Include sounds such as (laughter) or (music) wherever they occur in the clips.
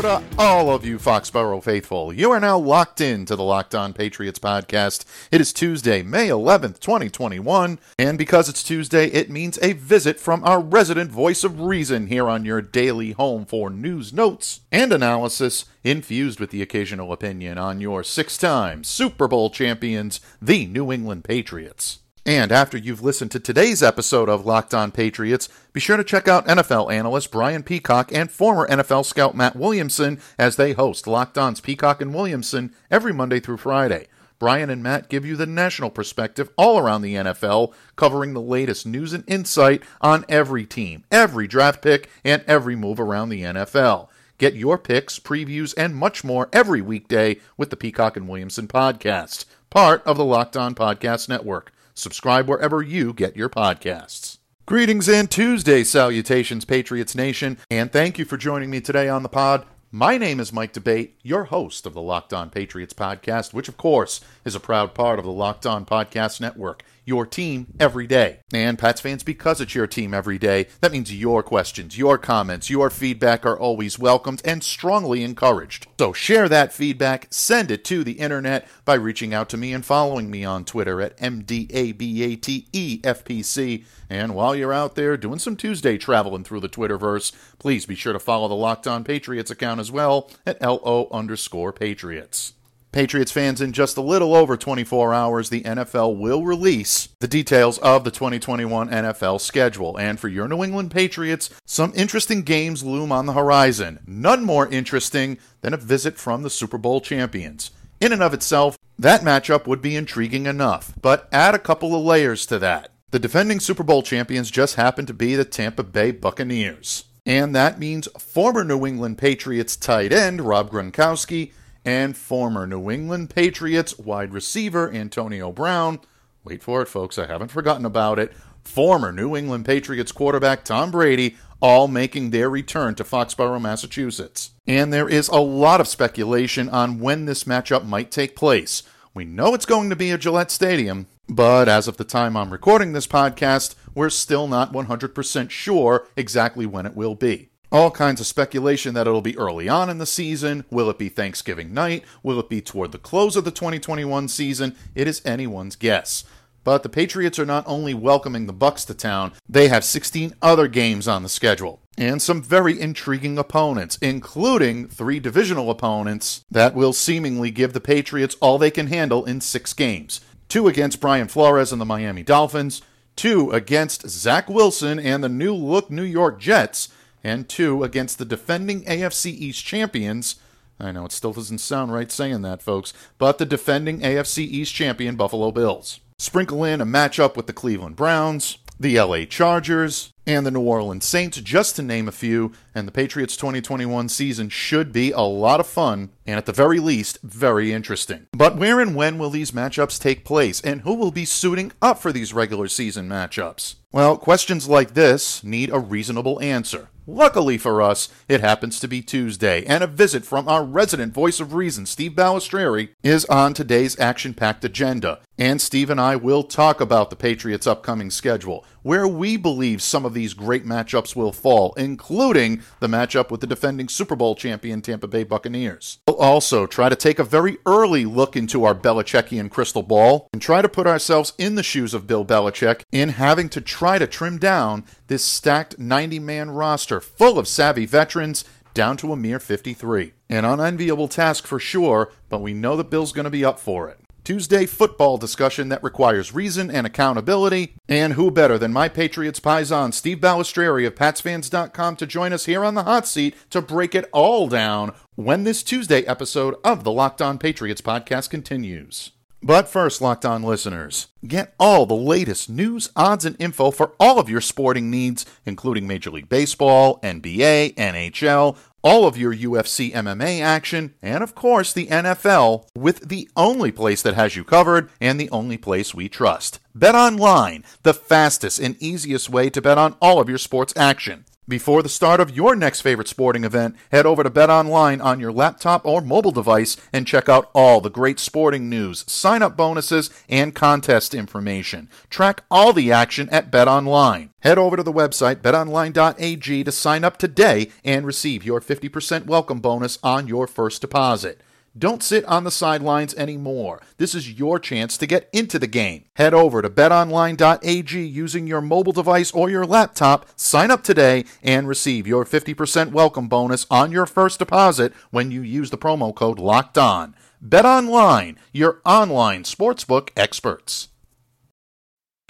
To all of you Foxborough faithful. You are now locked in to the Locked On Patriots podcast. It is Tuesday, May 11th, 2021, and because it's Tuesday, it means a visit from our resident voice of reason here on your daily home for news, notes, and analysis, infused with the occasional opinion on your six-time Super Bowl champions, the New England Patriots. And after you've listened to today's episode of Locked On Patriots, be sure to check out NFL analyst Brian Peacock and former NFL scout Matt Williamson as they host Locked On's Peacock and Williamson every Monday through Friday. Brian and Matt give you the national perspective all around the NFL, covering the latest news and insight on every team, every draft pick, and every move around the NFL. Get your picks, previews, and much more every weekday with the Peacock and Williamson podcast, part of the Locked On Podcast Network. Subscribe wherever you get your podcasts. Greetings and Tuesday salutations, Patriots Nation, and thank you for joining me today on the pod. My name is Mike D'Abate, your host of the Locked On Patriots podcast, which of course is a proud part of the Locked On Podcast Network your team every day. And Pats fans, because it's your team every day, that means your questions, your comments, your feedback are always welcomed and strongly encouraged. So share that feedback, send it to the internet by reaching out to me and following me on Twitter at MDABATEFPC. And while you're out there doing some Tuesday traveling through the Twitterverse, please be sure to follow the Locked On Patriots account as well at LO underscore Patriots. Patriots fans, in just a little over 24 hours, the NFL will release the details of the 2021 NFL schedule. And for your New England Patriots, some interesting games loom on the horizon. None more interesting than a visit from the Super Bowl champions. In and of itself, that matchup would be intriguing enough, but add a couple of layers to that. The defending Super Bowl champions just happen to be the Tampa Bay Buccaneers. And that means former New England Patriots tight end Rob Gronkowski and former New England Patriots wide receiver Antonio Brown. Wait for it, folks, I haven't forgotten about it. Former New England Patriots quarterback Tom Brady, all making their return to Foxborough, Massachusetts. And there is a lot of speculation on when this matchup might take place. We know it's going to be at Gillette Stadium, but as of the time I'm recording this podcast, we're still not 100% sure exactly when it will be. All kinds of speculation that it'll be early on in the season. Will it be Thanksgiving night? Will it be toward the close of the 2021 season? It is anyone's guess. But the Patriots are not only welcoming the Bucks to town, they have 16 other games on the schedule and some very intriguing opponents, including three divisional opponents that will seemingly give the Patriots all they can handle in 6 games. Two against Brian Flores and the Miami Dolphins, two against Zach Wilson and the new look New York Jets, and two against the defending AFC East champions. I know it still doesn't sound right saying that, folks, but the defending AFC East champion Buffalo Bills. Sprinkle in a matchup with the Cleveland Browns, the LA Chargers, and the New Orleans Saints, just to name a few, and the Patriots 2021 season should be a lot of fun, and at the very least, very interesting. But where and when will these matchups take place, and who will be suiting up for these regular season matchups? Well, questions like this need a reasonable answer. Luckily for us, it happens to be Tuesday, and a visit from our resident voice of reason, Steve Balestrieri, is on today's action packed agenda. And Steve and I will talk about the Patriots' upcoming schedule, where we believe some of these great matchups will fall, including the matchup with the defending Super Bowl champion Tampa Bay Buccaneers. We'll also try to take a very early look into our Belichickian crystal ball and try to put ourselves in the shoes of Bill Belichick in having to try to trim down this stacked 90 man roster full of savvy veterans down to a mere 53. An unenviable task for sure, but we know that Bill's going to be up for it. Tuesday football discussion that requires reason and accountability. And who better than my Patriots Paisan, Steve Balestrieri of PatsFans.com to join us here on the hot seat to break it all down when this Tuesday episode of the Locked On Patriots podcast continues. But first, Locked On listeners, get all the latest news, odds, and info for all of your sporting needs, including Major League Baseball, NBA, NHL, all of your UFC MMA action, and of course the NFL with the only place that has you covered and the only place we trust. Bet online, the fastest and easiest way to bet on all of your sports action. Before the start of your next favorite sporting event, head over to Bet Online on your laptop or mobile device and check out all the great sporting news, sign up bonuses, and contest information. Track all the action at Bet Online. Head over to the website betonline.ag to sign up today and receive your 50% welcome bonus on your first deposit. Don't sit on the sidelines anymore. This is your chance to get into the game. Head over to betonline.ag using your mobile device or your laptop, sign up today, and receive your 50% welcome bonus on your first deposit when you use the promo code LOCKED ON. BetOnline, your online sportsbook experts.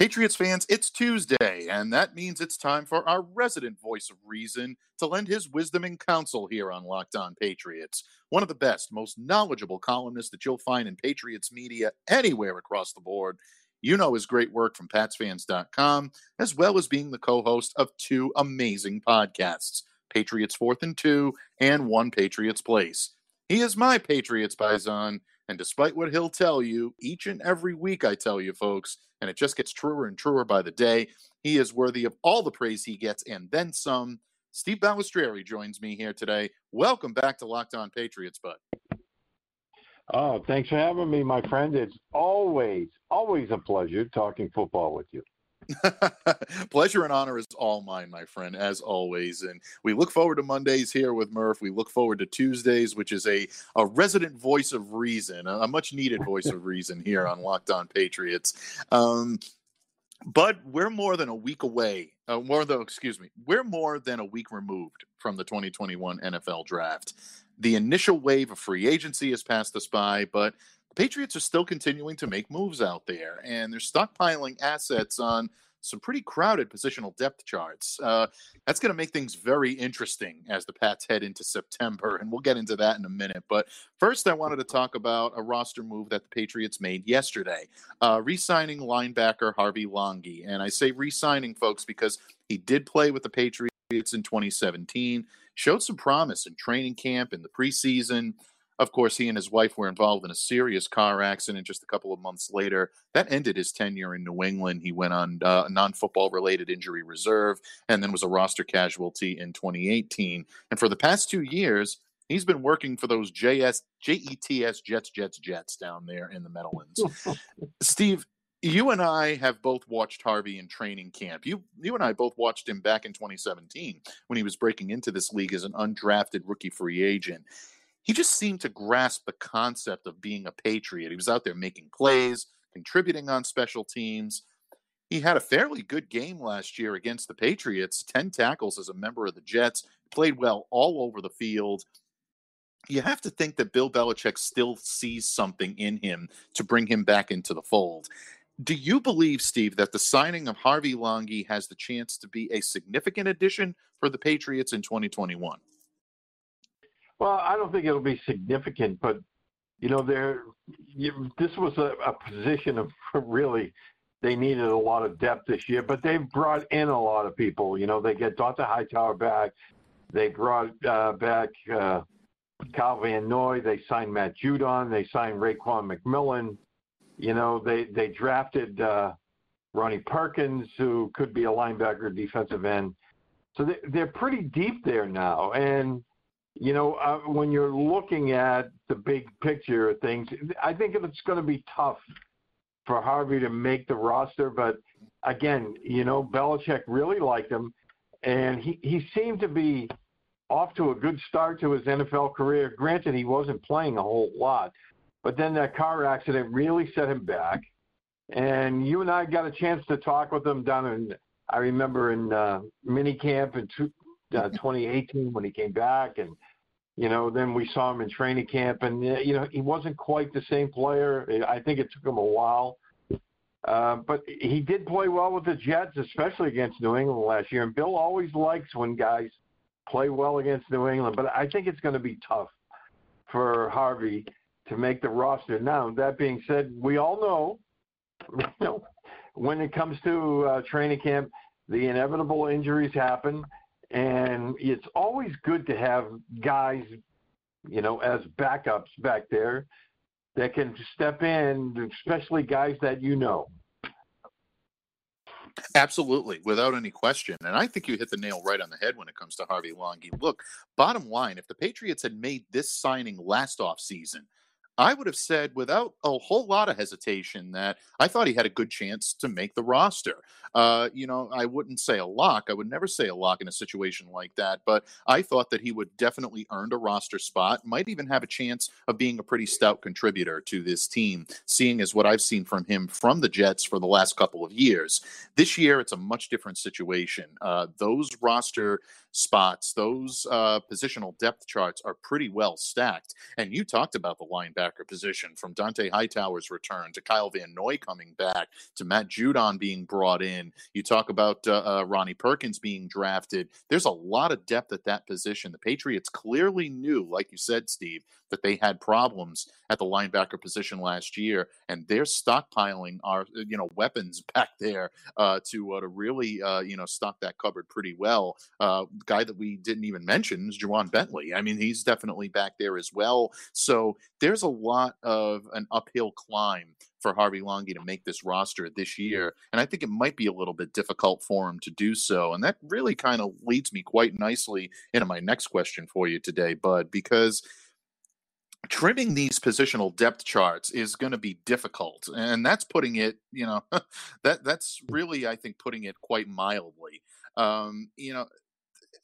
Patriots fans, it's Tuesday, and that means it's time for our resident voice of reason to lend his wisdom and counsel here on Locked On Patriots. One of the best, most knowledgeable columnists that you'll find in Patriots media anywhere across the board. You know his great work from PatsFans.com, as well as being the co host of two amazing podcasts Patriots Fourth and Two and One Patriots Place. He is my Patriots Paisan, and despite what he'll tell you, each and every week I tell you, folks, and it just gets truer and truer by the day, he is worthy of all the praise he gets and then some. Steve Balestrieri joins me here today. Welcome back to Locked On Patriots, bud. Oh, thanks for having me, my friend. It's always, always a pleasure talking football with you. (laughs) Pleasure and honor is all mine, my friend, as always. And we look forward to Mondays here with Murph. We look forward to Tuesdays, which is a, a resident voice of reason, a, much needed voice of reason here on Locked On Patriots. Um, but we're more than a week away. Uh, more though, excuse me, we're more than a week removed from the 2021 NFL Draft. The initial wave of free agency has passed us by, but Patriots are still continuing to make moves out there, and they're stockpiling assets on some pretty crowded positional depth charts. Uh, that's going to make things very interesting as the Pats head into September, and we'll get into that in a minute. But first, I wanted to talk about a roster move that the Patriots made yesterday, uh, re-signing linebacker Harvey Langi. And I say re-signing, folks, because he did play with the Patriots in 2017, showed some promise in training camp in the preseason. Of course, he and his wife were involved in a serious car accident just a couple of months later. That ended his tenure in New England. He went on uh, non football related injury reserve and then was a roster casualty in 2018. And for the past two years, he's been working for those JS, JETS Jets, Jets, Jets down there in the Meadowlands. (laughs) Steve, you and I have both watched Harvey in training camp. You you and I both watched him back in 2017 when he was breaking into this league as an undrafted rookie free agent he just seemed to grasp the concept of being a patriot. He was out there making plays, contributing on special teams. He had a fairly good game last year against the Patriots, 10 tackles as a member of the Jets, played well all over the field. You have to think that Bill Belichick still sees something in him to bring him back into the fold. Do you believe, Steve, that the signing of Harvey Langi has the chance to be a significant addition for the Patriots in 2021? Well, I don't think it'll be significant, but you know, there you, this was a, a position of (laughs) really they needed a lot of depth this year, but they've brought in a lot of people. You know, they get Dont'a Hightower back. They brought uh, back uh, Kyle Van Noy. They signed Matt Judon. They signed Raekwon McMillan. You know, they they drafted uh, Ronnie Perkins, who could be a linebacker, defensive end. So they, they're pretty deep there now, and you know, uh, when you're looking at the big picture of things, I think it's going to be tough for Harvey to make the roster. But again, you know, Belichick really liked him, and he he seemed to be off to a good start to his NFL career. Granted, he wasn't playing a whole lot, but then that car accident really set him back. And you and I got a chance to talk with him down in, I remember in uh, mini camp in two, uh, 2018 when he came back, and you know, then we saw him in training camp, and uh, you know, he wasn't quite the same player. I think it took him a while, uh, but he did play well with the Jets, especially against New England last year. And Bill always likes when guys play well against New England, but I think it's going to be tough for Harvey to make the roster. Now, that being said, we all know, (laughs) you know when it comes to uh, training camp, the inevitable injuries happen and it's always good to have guys, you know, as backups back there that can step in, especially guys that you know. Absolutely, without any question. And I think you hit the nail right on the head when it comes to Harvey Langi. Look, bottom line, if the Patriots had made this signing last off season, I would have said without a whole lot of hesitation that I thought he had a good chance to make the roster. Uh, you know, I wouldn't say a lock. I would never say a lock in a situation like that, but I thought that he would definitely earn a roster spot, might even have a chance of being a pretty stout contributor to this team, seeing as what I've seen from him from the Jets for the last couple of years. This year, it's a much different situation. Uh, those roster spots, those uh, positional depth charts are pretty well stacked. And you talked about the linebacker position from Dont'a Hightower's return to Kyle Van Noy coming back to Matt Judon being brought in. You talk about uh, uh, Ronnie Perkins being drafted. There's a lot of depth at that position. The Patriots clearly knew, like you said, Steve, that they had problems at the linebacker position last year, and they're stockpiling our you know weapons (laughs) back there uh, to uh, to really uh, you know stock that cupboard pretty well. Guy that we didn't even mention is Ja'Whaun Bentley. I mean, he's definitely back there as well. So there's a lot of an uphill climb for Harvey Langi to make this roster this year. And I think it might be a little bit difficult for him to do so. And that really kind of leads me quite nicely into my next question for you today, Bud, because trimming these positional depth charts is going to be difficult and that's putting it you know (laughs) that that's really i think putting it quite mildly um, you know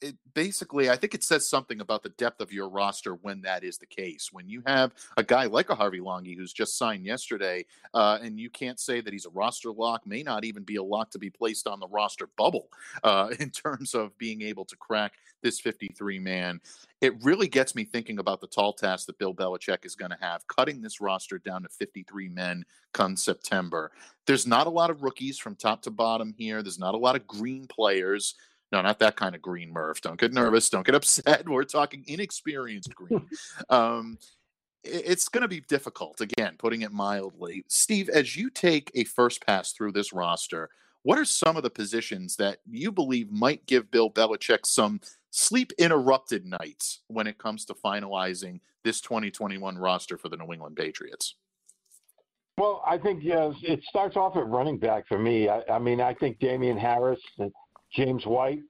it basically, I think it says something about the depth of your roster when that is the case. When you have a guy like a Harvey Langi who's just signed yesterday, uh, and you can't say that he's a roster lock, may not even be a lock to be placed on the roster bubble uh, (laughs) in terms of being able to crack this 53 man. It really gets me thinking about the tall task that Bill Belichick is going to have, cutting this roster down to 53 men come September. There's not a lot of rookies from top to bottom here. There's not a lot of green players. No, not that kind of green, Murph. Don't get nervous. Don't get upset. (laughs) We're talking inexperienced green. (laughs) um, it's going to be difficult, again, putting it mildly. Steve, as you take a first pass through this roster, what are some of the positions that you believe might give Bill Belichick some sleep interrupted nights when it comes to finalizing this 2021 roster for the New England Patriots? Well, I think yes, it starts off at running back for me. I, I mean, I think Damien Harris James White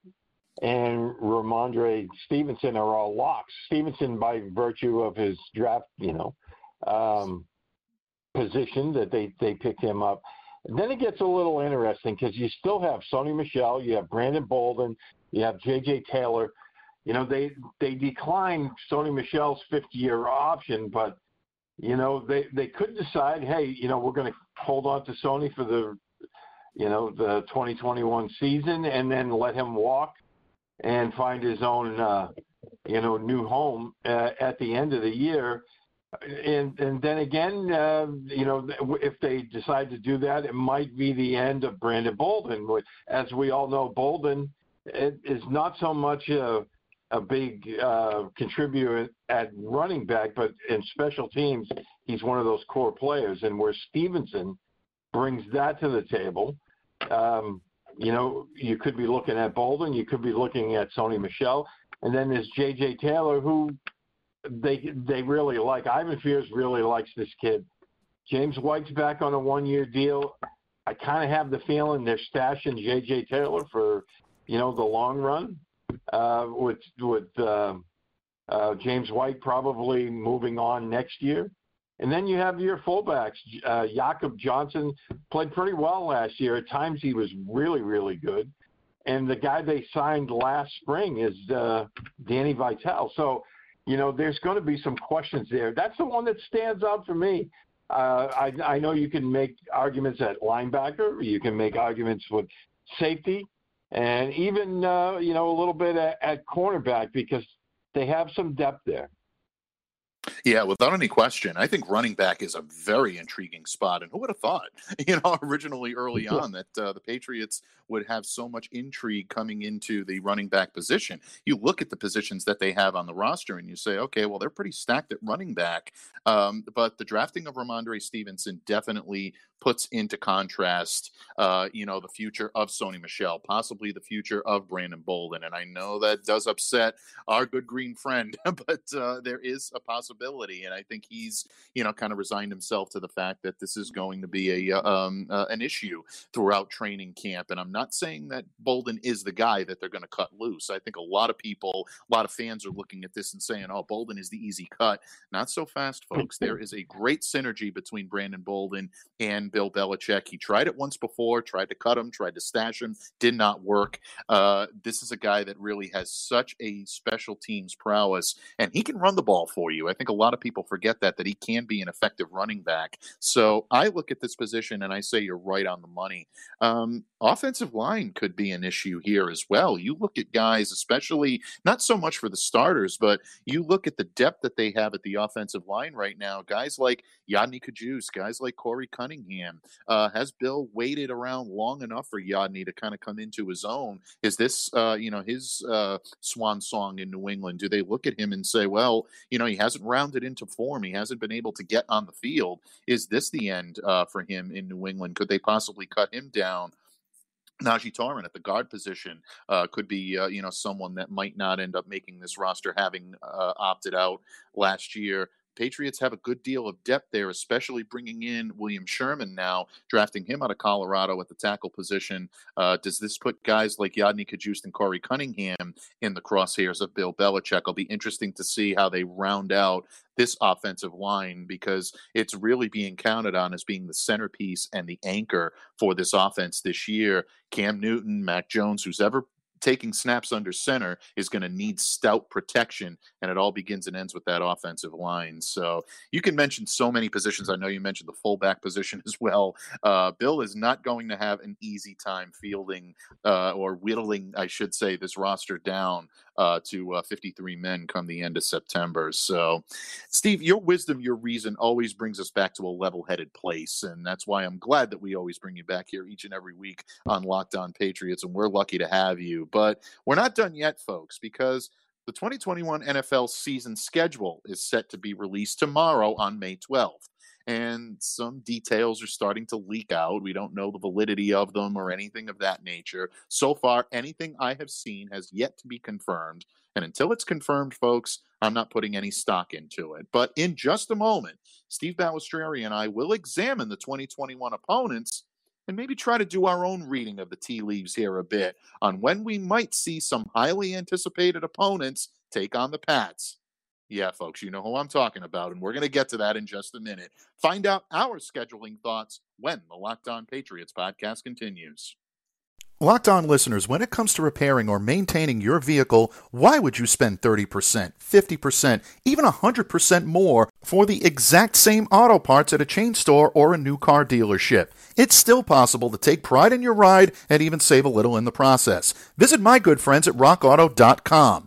and Rhamondre Stevenson are all locks. Stevenson, by virtue of his draft, you know, um, position that they they picked him up. And then it gets a little interesting because you still have Sony Michel, you have Brandon Bolden, you have J.J. Taylor. You know, they they declined Sony Michel's 50-year option, but you know they they could decide, hey, you know, we're going to hold on to Sony for the you know, the 2021 season and then let him walk and find his own, uh, you know, new home uh, at the end of the year. And and then again, uh, you know, if they decide to do that, it might be the end of Brandon Bolden. As we all know, Bolden is not so much a, a big uh, contributor at running back, but in special teams, he's one of those core players. And where Stevenson brings that to the table, you know, you could be looking at Bolden, you could be looking at Sony Michel, and then there's J.J. Taylor, who they they really like. Ivan Fears really likes this kid. James White's back on a one-year deal. I kind of have the feeling they're stashing J.J. Taylor for, you know, the long run, uh, with with uh, uh, James White probably moving on next year. And then you have your fullbacks. Uh, Jakob Johnson played pretty well last year. At times he was really, really good. And the guy they signed last spring is uh, Danny Vitale. So, you know, there's going to be some questions there. That's the one that stands out for me. Uh, I, I know you can make arguments at linebacker. You can make arguments with safety, and even uh, you know a little bit at, at cornerback because they have some depth there. Yeah, without any question. I think running back is a very intriguing spot. And who would have thought, (laughs) you know, originally early on that uh, the Patriots would have so much intrigue coming into the running back position? You look at the positions that they have on the roster and you say, okay, well, they're pretty stacked at running back. Um, but the drafting of Rhamondre Stevenson definitely puts into contrast, uh, you know, the future of Sony Michel, possibly the future of Brandon Bolden. And I know that does upset our good green friend, (laughs) but uh, there is a possibility. And I think he's, you know, kind of resigned himself to the fact that this is going to be a um, uh, an issue throughout training camp. And I'm not saying that Bolden is the guy that they're going to cut loose. I think a lot of people, a lot of fans are looking at this and saying, oh, Bolden is the easy cut. Not so fast, folks. There is a great synergy between Brandon Bolden and Bill Belichick. He tried it once before, tried to cut him, tried to stash him, did not work. Uh, this is a guy that really has such a special teams prowess, and he can run the ball for you. I think a lot of people forget that that he can be an effective running back. So I look at this position and I say you're right on the money. Um, offensive line could be an issue here as well. You look at guys, especially not so much for the starters, but you look at the depth that they have at the offensive line right now. Guys like Yodny Cajuste, guys like Korey Cunningham. Uh, has Bill waited around long enough for Yodny to kind of come into his own? Is this, uh, you know, his uh, swan song in New England? Do they look at him and say, well, you know, he hasn't rounded into form. He hasn't been able to get on the field. Is this the end uh, for him in New England? Could they possibly cut him down? Najee Toran at the guard position uh, could be, uh, you know, someone that might not end up making this roster, having uh, opted out last year. Patriots have a good deal of depth there, especially bringing in William Sherman now, drafting him out of Colorado at the tackle position. Uh, does this put guys like Yodny Cajuste and Korey Cunningham in the crosshairs of Bill Belichick? It'll be interesting to see how they round out this offensive line because it's really being counted on as being the centerpiece and the anchor for this offense this year. Cam Newton, Mac Jones, who's ever taking snaps under center is going to need stout protection, and it all begins and ends with that offensive line. So you can mention so many positions. I know you mentioned the fullback position (laughs) as well. Uh, Bill is not going to have an easy time fielding uh, or whittling, I should say, this roster down uh, to uh, 53 men come the end of September. So, Steve, your wisdom, your reason always brings us back to a level headed place. And that's why I'm glad that we always bring you back here each and every week on Locked On Patriots. And we're lucky to have you. But we're not done yet, folks, because the 2021 NFL season schedule is set to be released tomorrow on May 12th and some details are starting to leak out. We don't know the validity of them or anything of that nature. So far, anything I have seen has yet to be confirmed. And until it's confirmed, folks, I'm not putting any stock into it. But in just a moment, Steve Balestrieri and I will examine the 2021 opponents and maybe try to do our own reading of the tea leaves here a bit on when we might see some highly anticipated opponents take on the Pats. Yeah, folks, you know who I'm talking about, and we're going to get to that in just a minute. Find out our scheduling thoughts when the Locked On Patriots podcast continues. Locked On listeners, when it comes to repairing or maintaining your vehicle, why would you spend 30%, 50%, even 100% more for the exact same auto parts at a chain store or a new car dealership? It's still possible to take pride in your ride and even save a little in the process. Visit my good friends at rockauto.com.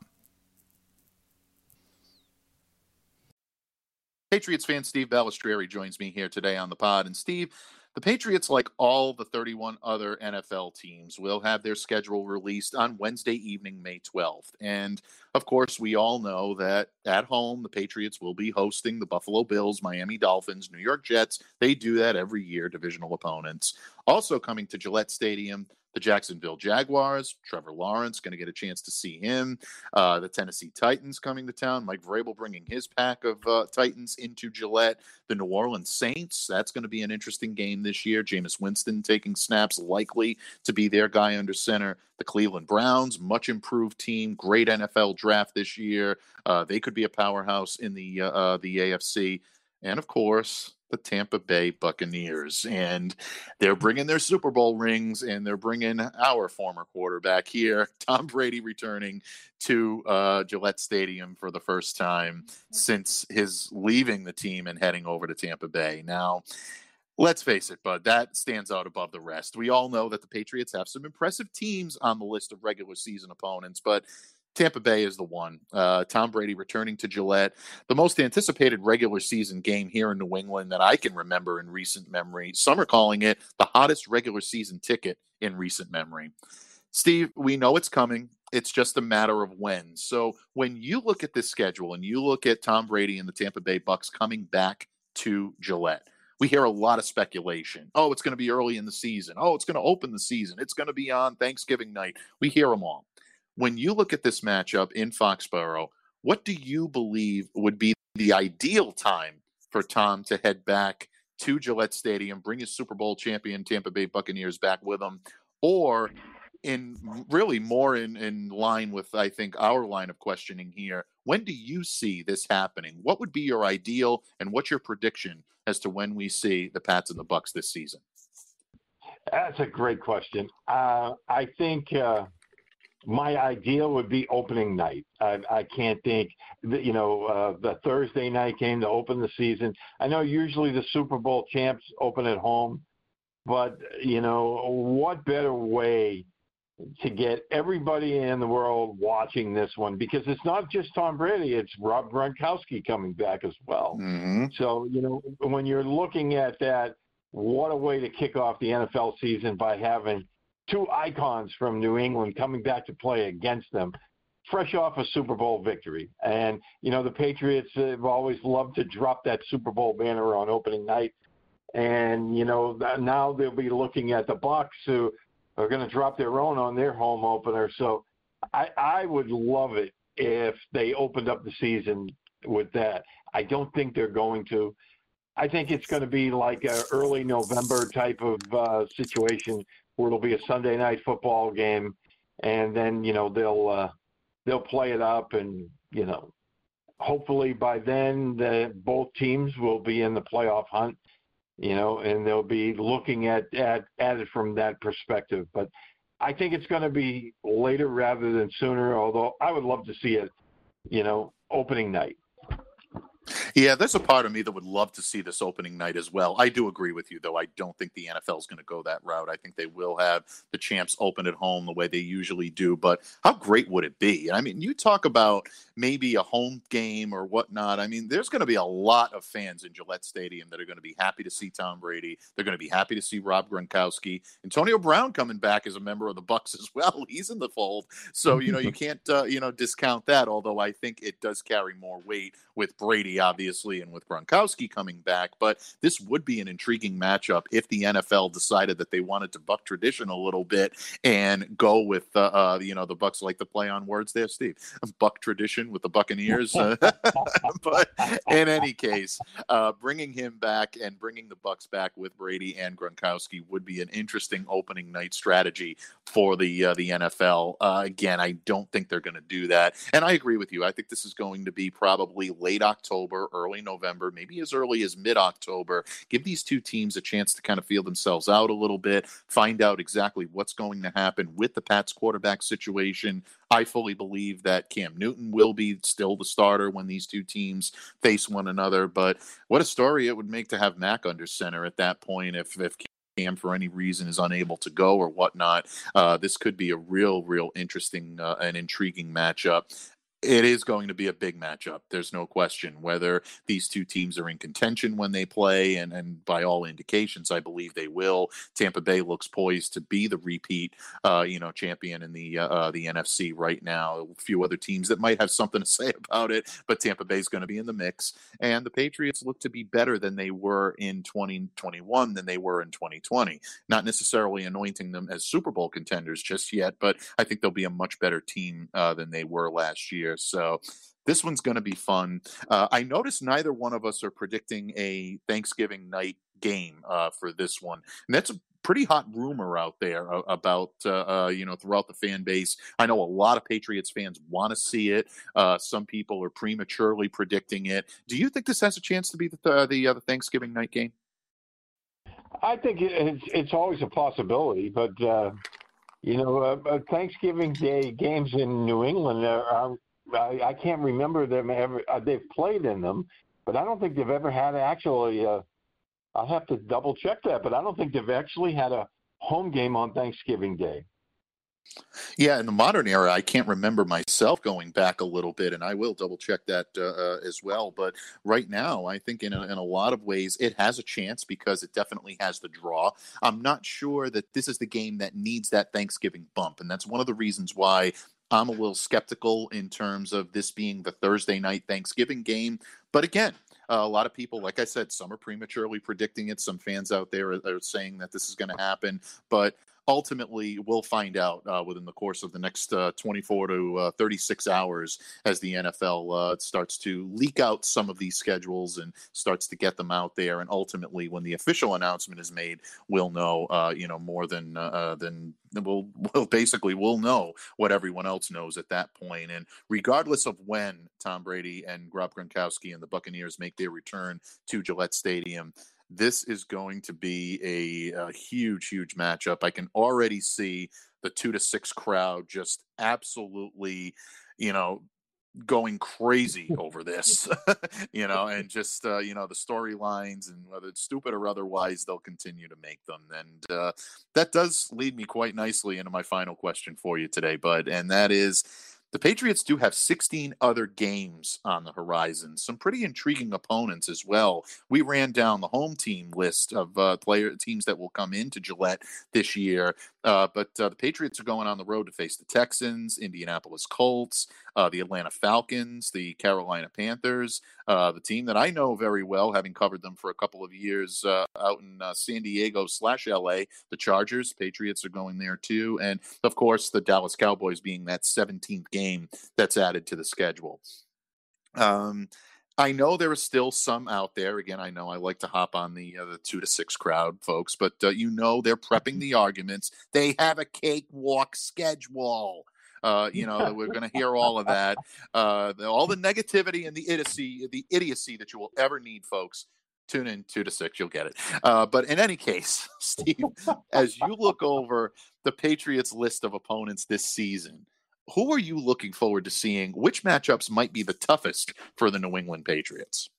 Patriots fan Steve Balestrieri joins me here today on the pod. And Steve, The Patriots, like all the 31 other NFL teams, will have their schedule released on Wednesday evening, May 12th. And of course, we all know that at home, the Patriots will be hosting the Buffalo Bills, Miami Dolphins, New York Jets. They do that every year, divisional opponents. Also coming to Gillette Stadium, the Jacksonville Jaguars. Trevor Lawrence going to get a chance to see him. Uh, the Tennessee Titans coming to town. Mike Vrabel bringing his pack of uh, Titans into Gillette. The New Orleans Saints. That's going to be an interesting game this year. Jameis Winston taking snaps, likely to be their guy under center. The Cleveland Browns, much improved team, great NFL draft this year. Uh, they could be a powerhouse in the uh, uh, the AFC. And of course, the Tampa Bay Buccaneers. And they're bringing their Super Bowl rings and they're bringing our former quarterback here, (laughs) Tom Brady, returning to uh, Gillette Stadium for the first time since his leaving the team and heading over to Tampa Bay. Now, Let's face it, Bud, that stands out above the rest. We all know that the Patriots have some impressive teams on the list of regular season opponents, but Tampa Bay is the one. Uh, Tom Brady returning to Gillette, the most anticipated regular season game here in New England that I can remember in recent memory. Some are calling it the hottest regular season ticket in recent memory. Steve, we know it's coming. It's just a matter of when. So when you look at this schedule and you look at Tom Brady and the Tampa Bay Bucks coming back to Gillette, we hear a lot of speculation. Oh, it's going to be early in the season. Oh, it's going to open the season. It's going to be on Thanksgiving night. We hear them all when you look at this matchup in Foxborough, what do you believe would be the ideal time for Tom to head back to Gillette Stadium, bring his Super Bowl champion Tampa Bay Buccaneers back with him, or in really more in, in line with I think our line of questioning here. When do you see this happening? What would be your ideal and what's your prediction as to when we see the Pats and the Bucks this season? That's a great question. Uh, I think uh, my ideal would be opening night. I, I can't think, that, you know, uh, the Thursday night game to open the season. I know usually the Super Bowl champs open at home, but you know, what better way to get everybody in the world watching this one because it's not just Tom Brady, it's Rob Gronkowski coming back as well. Mm-hmm. So, you know, when you're looking at that, what a way to kick off the NFL season by having two icons from New England coming back to play against them, fresh off a Super Bowl victory. And, you know, the Patriots have always loved to drop that Super Bowl banner on opening night. And, you know, now they'll be looking at the Bucks who are going to drop their own on their home opener. So I, I would love it if they opened up the season with that. I don't think they're going to. I think it's going to be like a early November type of uh, situation where it'll be a Sunday night football game, and then you know they'll uh, they'll play it up, and you know hopefully by then the both teams will be in the playoff hunt, you know, and they'll be looking at at at it from that perspective. But I think it's going to be later rather than sooner. Although I would love to see it, you know, opening night. Yeah, there's a part of me that would love to see this opening night as well. I do agree with you, though. I don't think the NFL is going to go that route. I think they will have the champs open at home the way they usually do. But how great would it be? I mean, you talk about maybe a home game or whatnot. I mean, there's going to be a lot of fans in Gillette Stadium that are going to be happy to see Tom Brady. They're going to be happy to see Rob Gronkowski. Antonio Brown coming back as a member of the Bucks (laughs) as well. He's in the fold, so you know you (laughs) can't uh, you know discount that. Although I think it does carry more weight with Brady, obviously, and with Gronkowski coming back. But this would be an intriguing matchup if the NFL decided that they wanted to buck tradition a little bit and go with uh, uh, you know the Bucks like to play on words there, Steve. (laughs) Buck tradition with the Buccaneers, uh, (laughs) but in any case, uh, bringing him back and bringing the Bucks back with Brady and Gronkowski would be an interesting opening night strategy for the uh, the NFL. Uh, again, I don't think they're going to do that, and I agree with you. I think this is going to be probably late October, early November, maybe as early as mid October. Give these two teams a chance to kind of feel themselves out a little bit, find out exactly what's going to happen with the Pats quarterback situation. I fully believe that Cam Newton will be still the starter when these two teams face one another. But what a story it would make to have Mac under center at that point if if Cam for any reason is unable to go or whatnot. Uh, this could be a real, real interesting uh, and intriguing matchup. It is going to be a big matchup. There's no question whether these two teams are in contention when they play, and, and by all indications, I believe they will. Tampa Bay looks poised to be the repeat, uh, you know, champion in the uh, uh the NFC right now. A few other teams that might have something to (laughs) say about it, but Tampa Bay is going to be in the mix, and the Patriots look to be better than they were in 2021 than they were in 2020. Not necessarily anointing them as Super Bowl contenders just yet, but I think they'll be a much better team uh, than they were last year. So this one's going to be fun. Uh, I noticed neither one of us are predicting a Thanksgiving night game uh, for this one, and that's a pretty hot rumor out there about uh, uh, you know throughout the fan base. I know a lot of Patriots fans want to see it. Uh, some people are prematurely predicting it. Do you think this has a chance to be the the, uh, the Thanksgiving night game? I think it's it's always a possibility, but uh, you know, uh, Thanksgiving Day games in New England are, are I, I can't remember them ever. Uh, they've played in them, but I don't think they've ever had actually. Uh, I'll have to double check that, but I don't think they've actually had a home game on Thanksgiving Day. Yeah, in the modern era, I can't remember myself going back a little bit, and I will double check that uh, uh, as well. But right now, I think in a, in a lot of ways, it has a chance because it definitely has the draw. I'm not sure that this is the game that needs that Thanksgiving bump, and that's one of the reasons why I'm a little skeptical in terms of this being the Thursday night Thanksgiving game. But again, uh, a lot of people, like I said, some are prematurely predicting it. Some fans out there are, are saying that this is going to happen. But ultimately we'll find out uh, within the course of the next uh, 24 to uh, 36 hours as the NFL uh, starts to leak out some of these schedules and starts to get them out there. And ultimately, when the official announcement is made, we'll know, uh, you know, more than uh, than we'll, we'll basically we'll know what everyone else knows at that point. And regardless of when Tom Brady and Rob Gronkowski and the Buccaneers make their return to Gillette Stadium, this is going to be a, a, huge, huge matchup. I can already see the two to six crowd just absolutely, you know, going crazy (laughs) over this, (laughs) you know, and just, uh, you know, the storylines and whether it's stupid or otherwise, they'll continue to make them. And uh, that does lead me quite nicely into my final question for you today, Bud. And that is, the Patriots do have 16 other games on the horizon, some pretty intriguing opponents as well. We ran down the home team list of uh, player teams that will come into Gillette this year, uh, but uh, the Patriots are going on the road to face the Texans, Indianapolis Colts, uh, the Atlanta Falcons, the Carolina Panthers, uh, the team that I know very well, having covered them for a couple of years uh, out in San Diego slash LA. The Chargers, Patriots are going there too, and of course the Dallas Cowboys being that 17th game that's added to the schedule. Um, I know there are still some out there. Again, I know I like to hop on the uh, the two to six crowd, folks, but uh, you know they're prepping the arguments. They have a cakewalk schedule. Uh, you know, we're going to hear all of that, uh, the, all the negativity and the idiocy, the idiocy that you will ever need, folks. Tune in two to six, you'll get it. Uh, but in any case, (laughs) Steve, as you look over the Patriots' list of opponents this season, who are you looking forward to seeing? Which matchups might be the toughest for the New England Patriots?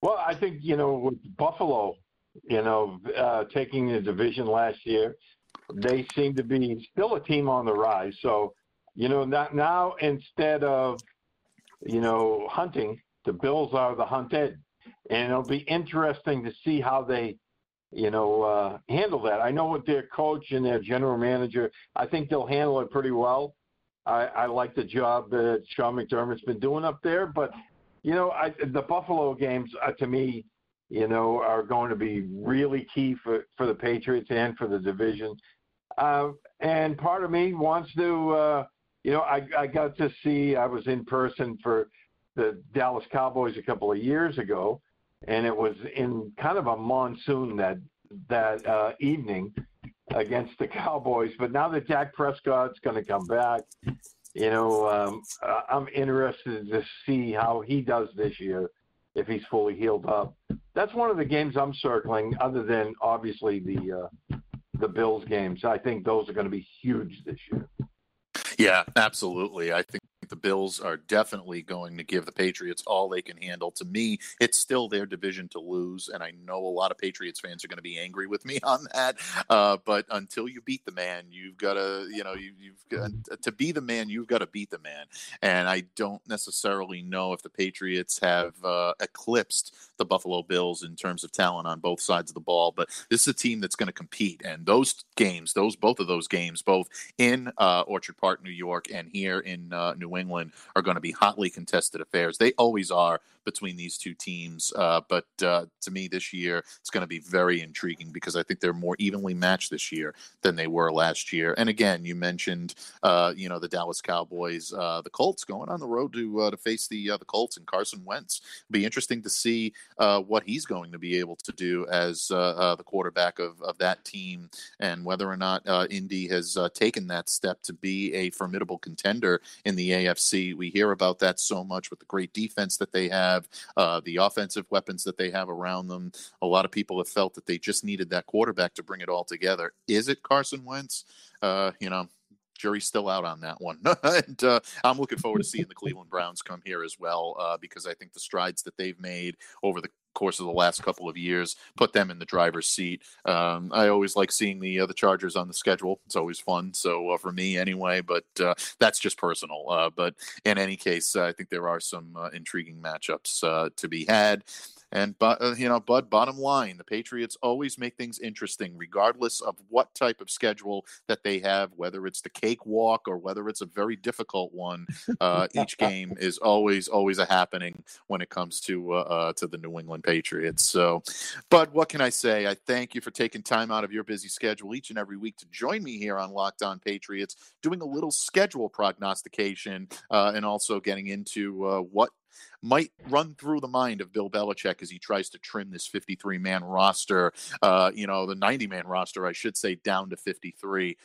Well, I think you know with Buffalo, you know, uh, taking the division last year, they seem to be still a team on the rise. So, you know, not, now instead of you know hunting, the Bills are the hunted, and it'll be interesting to see how they you know, uh, handle that. I know with their coach and their general manager, I think they'll handle it pretty well. I, I like the job that Sean McDermott's been doing up there, but you know, I, the Buffalo games uh, to me, you know, are going to be really key for for the Patriots and for the division. Uh, and part of me wants to, uh, you know, I, I got to see. I was in person for the Dallas Cowboys a couple of years ago, and it was in kind of a monsoon that that uh, evening against the (laughs) Cowboys. But now that Dak Prescott's going to come back, you know, um, I'm interested to see how he does this year if he's fully healed up. That's one of the games I'm circling, other than obviously the uh, the Bills games. I think those are going to be huge this year. Yeah, absolutely. I think the Bills are definitely going to give the Patriots all they can handle. To me, it's still their division to lose, and I know a lot of Patriots fans are going to be angry with me (laughs) on that. Uh, but until you beat the man, you've got to, you know, you, have got to be the man. You've got to beat the man, and I don't necessarily know if the Patriots have uh, eclipsed the Buffalo Bills in terms of talent on both sides of the ball. But this is a team that's going to compete, and those games, those both of those games, both in uh, Orchard Park, New York, and here in uh, New England, are going to be hotly contested affairs. They always are between these two teams. Uh, but uh, to me, this year it's going to be very intriguing because I think they're more evenly matched this year than they were last year. And again, you mentioned uh, you know the Dallas Cowboys, uh, the Colts going on the road to uh, to face the uh, the Colts and Carson Wentz. It'll be interesting to see what he's going to be able to do as the quarterback of, of that team and whether or not Indy has taken that step to be a formidable contender in the AFC. We hear about that so much with the great defense that they have have, uh, the offensive weapons that they have around them. A lot of people have felt that they just needed that quarterback to bring it all together. Is it Carson Wentz? Uh, you know, jury's still out on that one. (laughs) and uh, I'm looking forward to seeing the Cleveland Browns come here as well uh, because I think the strides that they've made over the course of the last couple of years put them in the driver's seat. Um, I always like seeing the uh, the Chargers on the schedule. It's always fun. So uh, for me, anyway. But uh, that's just personal. Uh, but in any case, I think there are some uh, intriguing matchups uh, to be had. And but uh, you know, Bud. Bottom line, the Patriots always make things interesting, regardless of what type of schedule that they have. Whether it's the cakewalk or whether it's a very difficult one, uh, (laughs) each game is always always a happening when it comes to uh, uh, to the New England Patriots. So, Bud, what can I say? I thank you for taking time out of your busy schedule each and every week to join me here on Locked On Patriots, doing a little schedule prognostication uh, and also getting into uh, what might run through the mind of Bill Belichick as he tries to trim this 53 man roster, uh, you know, the 90 man roster, I should say, down to 53.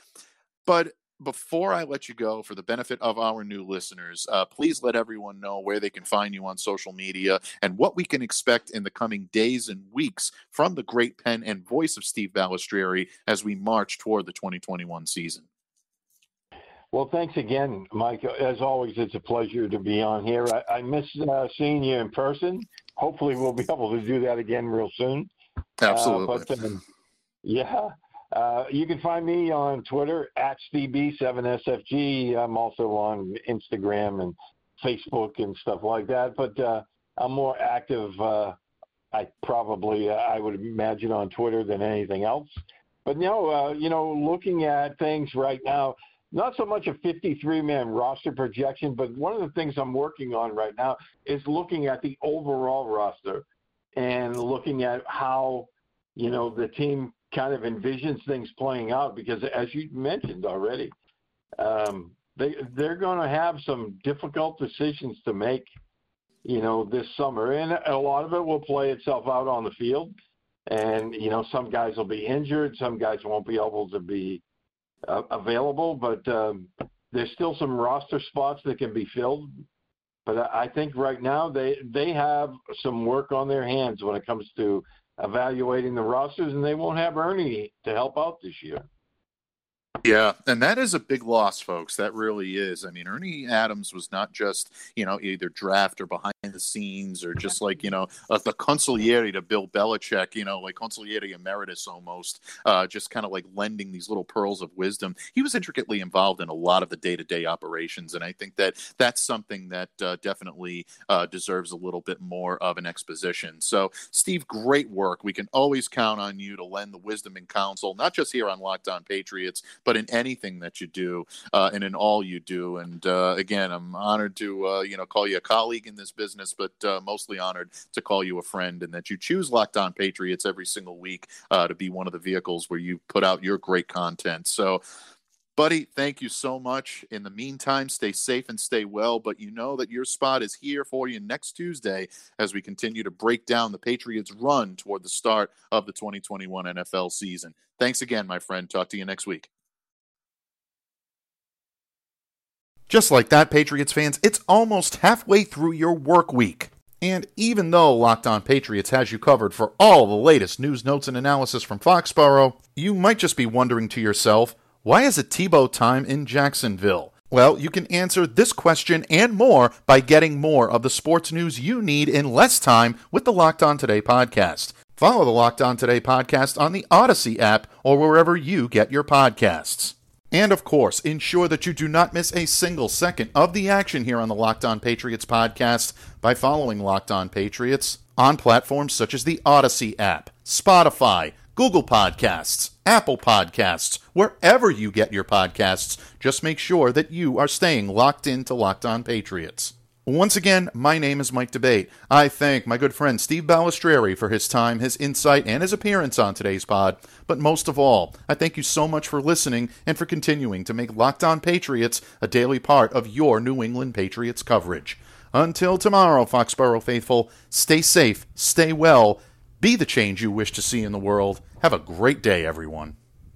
But before I let you go, for the benefit of our new listeners, uh, please let everyone know where they can find you on social media and what we can expect in the coming days and weeks from the great pen and voice of Steve Balestrieri as we march toward the 2021 season. Well, thanks again, Mike. As always, it's a pleasure to be on here. I, I miss uh, seeing you in person. Hopefully, we'll be (laughs) able to do that again real soon. Absolutely. Uh, but, um, yeah. Uh, you can find me on Twitter at SteveB7SFG. I'm also on Instagram and Facebook and stuff like that. But uh, I'm more active. Uh, I probably, uh, I would imagine, on Twitter than anything else. But no, uh, you know, looking at things right now, not so much a 53 man roster projection, but one of the things I'm working on right now is looking at the overall roster and looking at how, you know, the team kind of envisions things playing out because as you mentioned already, um, they they're going to have some difficult decisions to make, you know, this summer, and a lot of it will play itself out on the field. And you know, some guys will be injured, some guys won't be able to be uh, available, but um, there's still some roster spots that can be filled. But I think right now they they have some work on their hands when it comes to evaluating the rosters, and they won't have Ernie to help out this year. Yeah, and that is a big loss, folks. That really is. I mean, Ernie Adams was not just you know either draft or behind the scenes or just like you know uh, the consigliere to Bill Belichick, you know, like consigliere emeritus almost, uh, just kind of like lending these little pearls of wisdom. He was intricately involved in a lot of the day to day operations, and I think that that's something that uh, definitely uh, deserves a little bit more of an exposition. So, Steve, great work. We can always count on you to lend the wisdom and counsel, not just here on Locked On Patriots, but in anything that you do uh, and in all you do. And uh, again, I'm honored to uh, you know call you a colleague in this business, but uh, mostly honored to call you a friend, and that you choose Locked On Patriots every single week uh, to be one of the vehicles where you put out your great content. So. Buddy, thank you so much. In the meantime, stay safe and stay well. But you know that your spot is here for you next Tuesday as we continue to break down the Patriots' run toward the start of the 2021 NFL season. Thanks again, my friend. Talk to you next week. Just like that, Patriots fans, it's almost halfway through your work week. And even though Locked On Patriots has you covered for all the latest news, notes, and analysis from Foxborough, you might just be wondering to yourself, why is it Tebow time in Jacksonville? Well, you can answer this question and more by getting more of the sports news you need in less time with the Locked On Today podcast. Follow the Locked On Today podcast on the Odyssey app or wherever you get your podcasts. And of course, ensure that you do not miss a single second of the action here on the Locked On Patriots podcast by following Locked On Patriots on platforms such as the Odyssey app, Spotify, Google Podcasts, Apple Podcasts, wherever you get your podcasts. Just make sure that you are staying locked into Locked On Patriots. Once again, my name is Mike D'Abate. I thank my good friend Steve Balestrieri for his time, his insight, and his appearance on today's pod. But most of all, I thank you so much for listening and for continuing to make Locked On Patriots a daily part of your New England Patriots coverage. Until tomorrow, Foxborough faithful, stay safe, stay well, be the change you wish to see in the world. Have a great day, everyone.